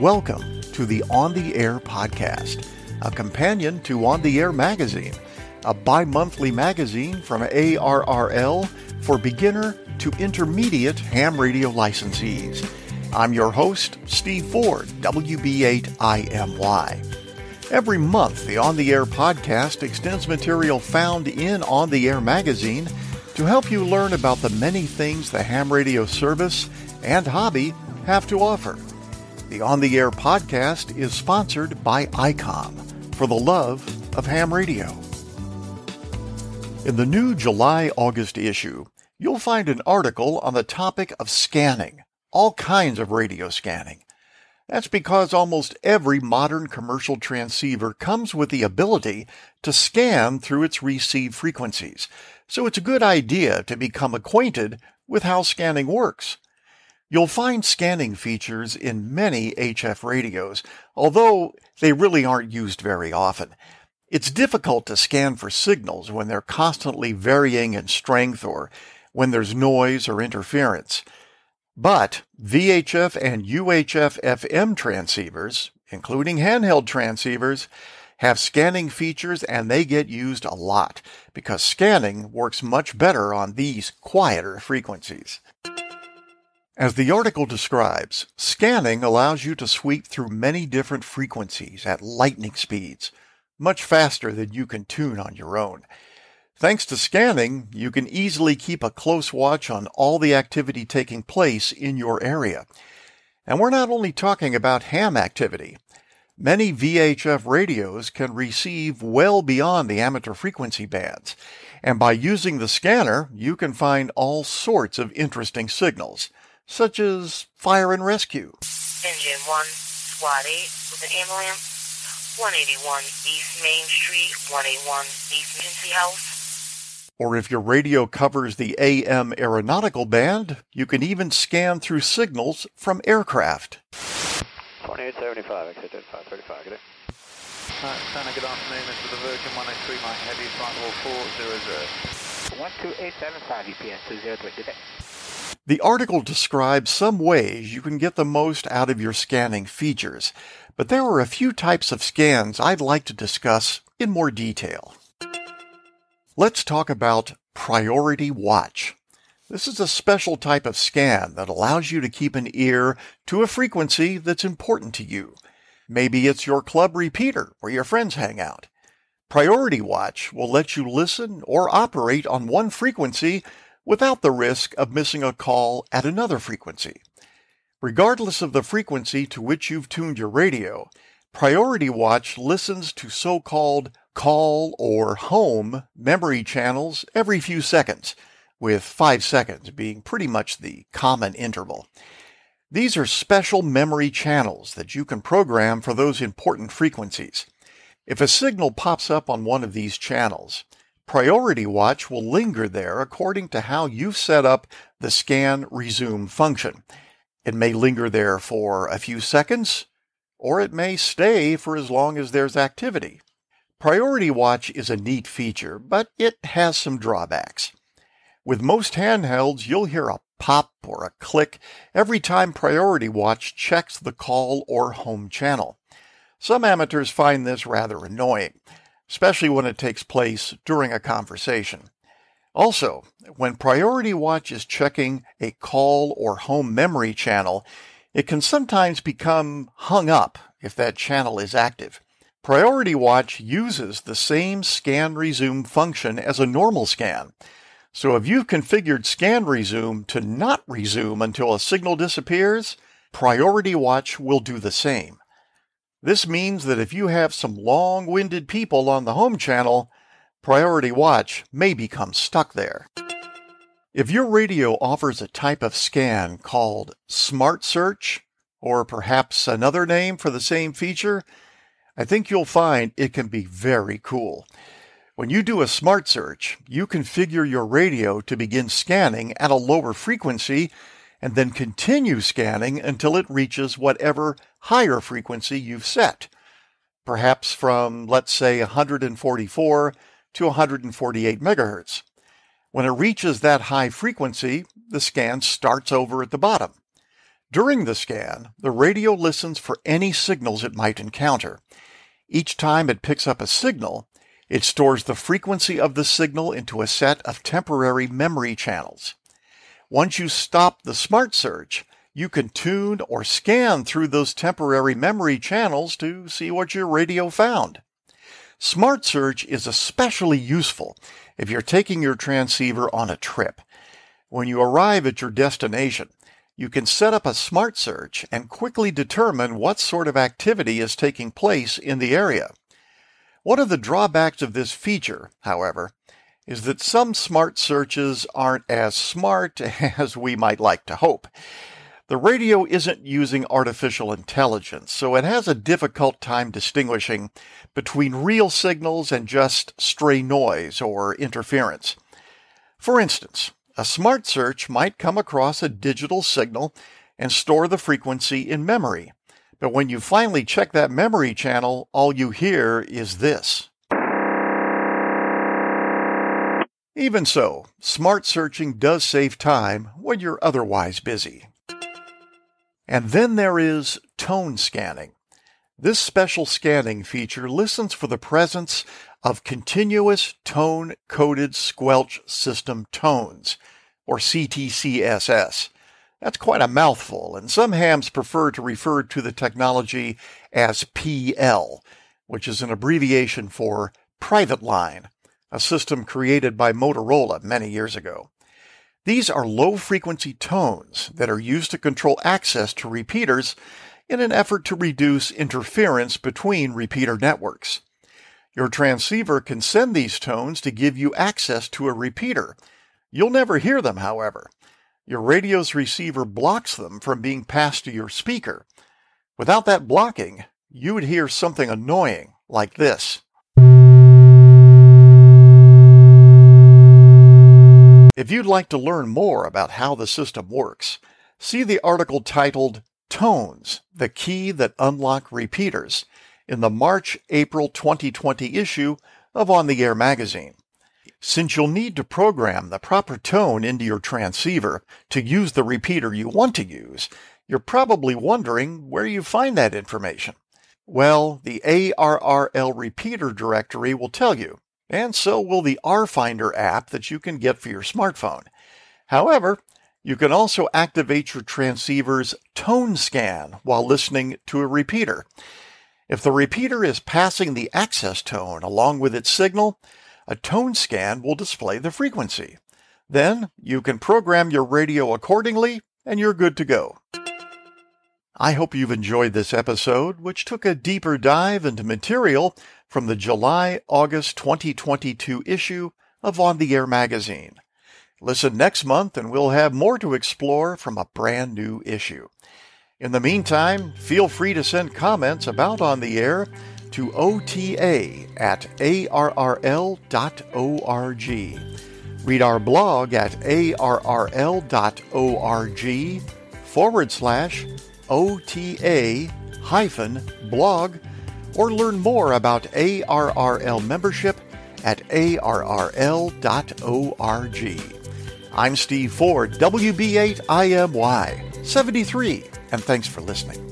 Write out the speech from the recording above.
Welcome to the On the Air podcast, a companion to On the Air magazine, a bi monthly magazine from ARRL for beginner to intermediate ham radio licensees. I'm your host, Steve Ford, WB8IMY. Every month, the On the Air podcast extends material found in On the Air magazine to help you learn about the many things the ham radio service and hobby have to offer. The On the Air podcast is sponsored by ICOM for the love of ham radio. In the new July August issue, you'll find an article on the topic of scanning, all kinds of radio scanning. That's because almost every modern commercial transceiver comes with the ability to scan through its receive frequencies, so it's a good idea to become acquainted with how scanning works. You'll find scanning features in many HF radios, although they really aren't used very often. It's difficult to scan for signals when they're constantly varying in strength or when there's noise or interference. But VHF and UHF FM transceivers, including handheld transceivers, have scanning features and they get used a lot because scanning works much better on these quieter frequencies. As the article describes, scanning allows you to sweep through many different frequencies at lightning speeds, much faster than you can tune on your own. Thanks to scanning, you can easily keep a close watch on all the activity taking place in your area. And we're not only talking about ham activity. Many VHF radios can receive well beyond the amateur frequency bands, and by using the scanner, you can find all sorts of interesting signals, such as fire and rescue. Engine 1, Squad 8 with an ambulance, 181 East Main Street, 181 East Emergency House. Or if your radio covers the AM aeronautical band, you can even scan through signals from aircraft. 2875, exit 535, good day. Uh, Santa, good afternoon, this is the Virgin 103, my heavy flight level 400. 12875 UPS 203, good day. The article describes some ways you can get the most out of your scanning features, but there are a few types of scans I'd like to discuss in more detail. Let's talk about Priority Watch. This is a special type of scan that allows you to keep an ear to a frequency that's important to you. Maybe it's your club repeater where your friends hang out. Priority Watch will let you listen or operate on one frequency without the risk of missing a call at another frequency. Regardless of the frequency to which you've tuned your radio, Priority Watch listens to so-called call or home memory channels every few seconds, with five seconds being pretty much the common interval. These are special memory channels that you can program for those important frequencies. If a signal pops up on one of these channels, Priority Watch will linger there according to how you've set up the scan resume function. It may linger there for a few seconds, or it may stay for as long as there's activity. Priority Watch is a neat feature, but it has some drawbacks. With most handhelds, you'll hear a pop or a click every time Priority Watch checks the call or home channel. Some amateurs find this rather annoying, especially when it takes place during a conversation. Also, when Priority Watch is checking a call or home memory channel, it can sometimes become hung up if that channel is active. Priority Watch uses the same scan resume function as a normal scan. So if you've configured scan resume to not resume until a signal disappears, Priority Watch will do the same. This means that if you have some long-winded people on the home channel, Priority Watch may become stuck there. If your radio offers a type of scan called Smart Search, or perhaps another name for the same feature, I think you'll find it can be very cool. When you do a smart search, you configure your radio to begin scanning at a lower frequency and then continue scanning until it reaches whatever higher frequency you've set. Perhaps from, let's say, 144 to 148 megahertz. When it reaches that high frequency, the scan starts over at the bottom. During the scan, the radio listens for any signals it might encounter. Each time it picks up a signal, it stores the frequency of the signal into a set of temporary memory channels. Once you stop the smart search, you can tune or scan through those temporary memory channels to see what your radio found. Smart Search is especially useful if you're taking your transceiver on a trip. When you arrive at your destination, you can set up a smart search and quickly determine what sort of activity is taking place in the area. One of the drawbacks of this feature, however, is that some smart searches aren't as smart as we might like to hope. The radio isn't using artificial intelligence, so it has a difficult time distinguishing between real signals and just stray noise or interference. For instance, a smart search might come across a digital signal and store the frequency in memory. But when you finally check that memory channel, all you hear is this. Even so, smart searching does save time when you're otherwise busy. And then there is tone scanning. This special scanning feature listens for the presence of continuous tone coded squelch system tones, or CTCSS. That's quite a mouthful, and some hams prefer to refer to the technology as PL, which is an abbreviation for private line, a system created by Motorola many years ago. These are low frequency tones that are used to control access to repeaters in an effort to reduce interference between repeater networks. Your transceiver can send these tones to give you access to a repeater. You'll never hear them, however. Your radio's receiver blocks them from being passed to your speaker. Without that blocking, you would hear something annoying like this. If you'd like to learn more about how the system works, see the article titled Tones, the Key That Unlock Repeaters in the March April 2020 issue of On the Air magazine. Since you'll need to program the proper tone into your transceiver to use the repeater you want to use, you're probably wondering where you find that information. Well, the ARRL repeater directory will tell you and so will the RFinder app that you can get for your smartphone. However, you can also activate your transceiver's tone scan while listening to a repeater. If the repeater is passing the access tone along with its signal, a tone scan will display the frequency. Then you can program your radio accordingly and you're good to go. I hope you've enjoyed this episode, which took a deeper dive into material from the July August 2022 issue of On the Air magazine. Listen next month and we'll have more to explore from a brand new issue. In the meantime, feel free to send comments about On the Air to ota at arrl.org. Read our blog at arrl.org forward slash ota hyphen blog or learn more about ARRL membership at arrl.org. I'm Steve Ford, WB8IMY 73, and thanks for listening.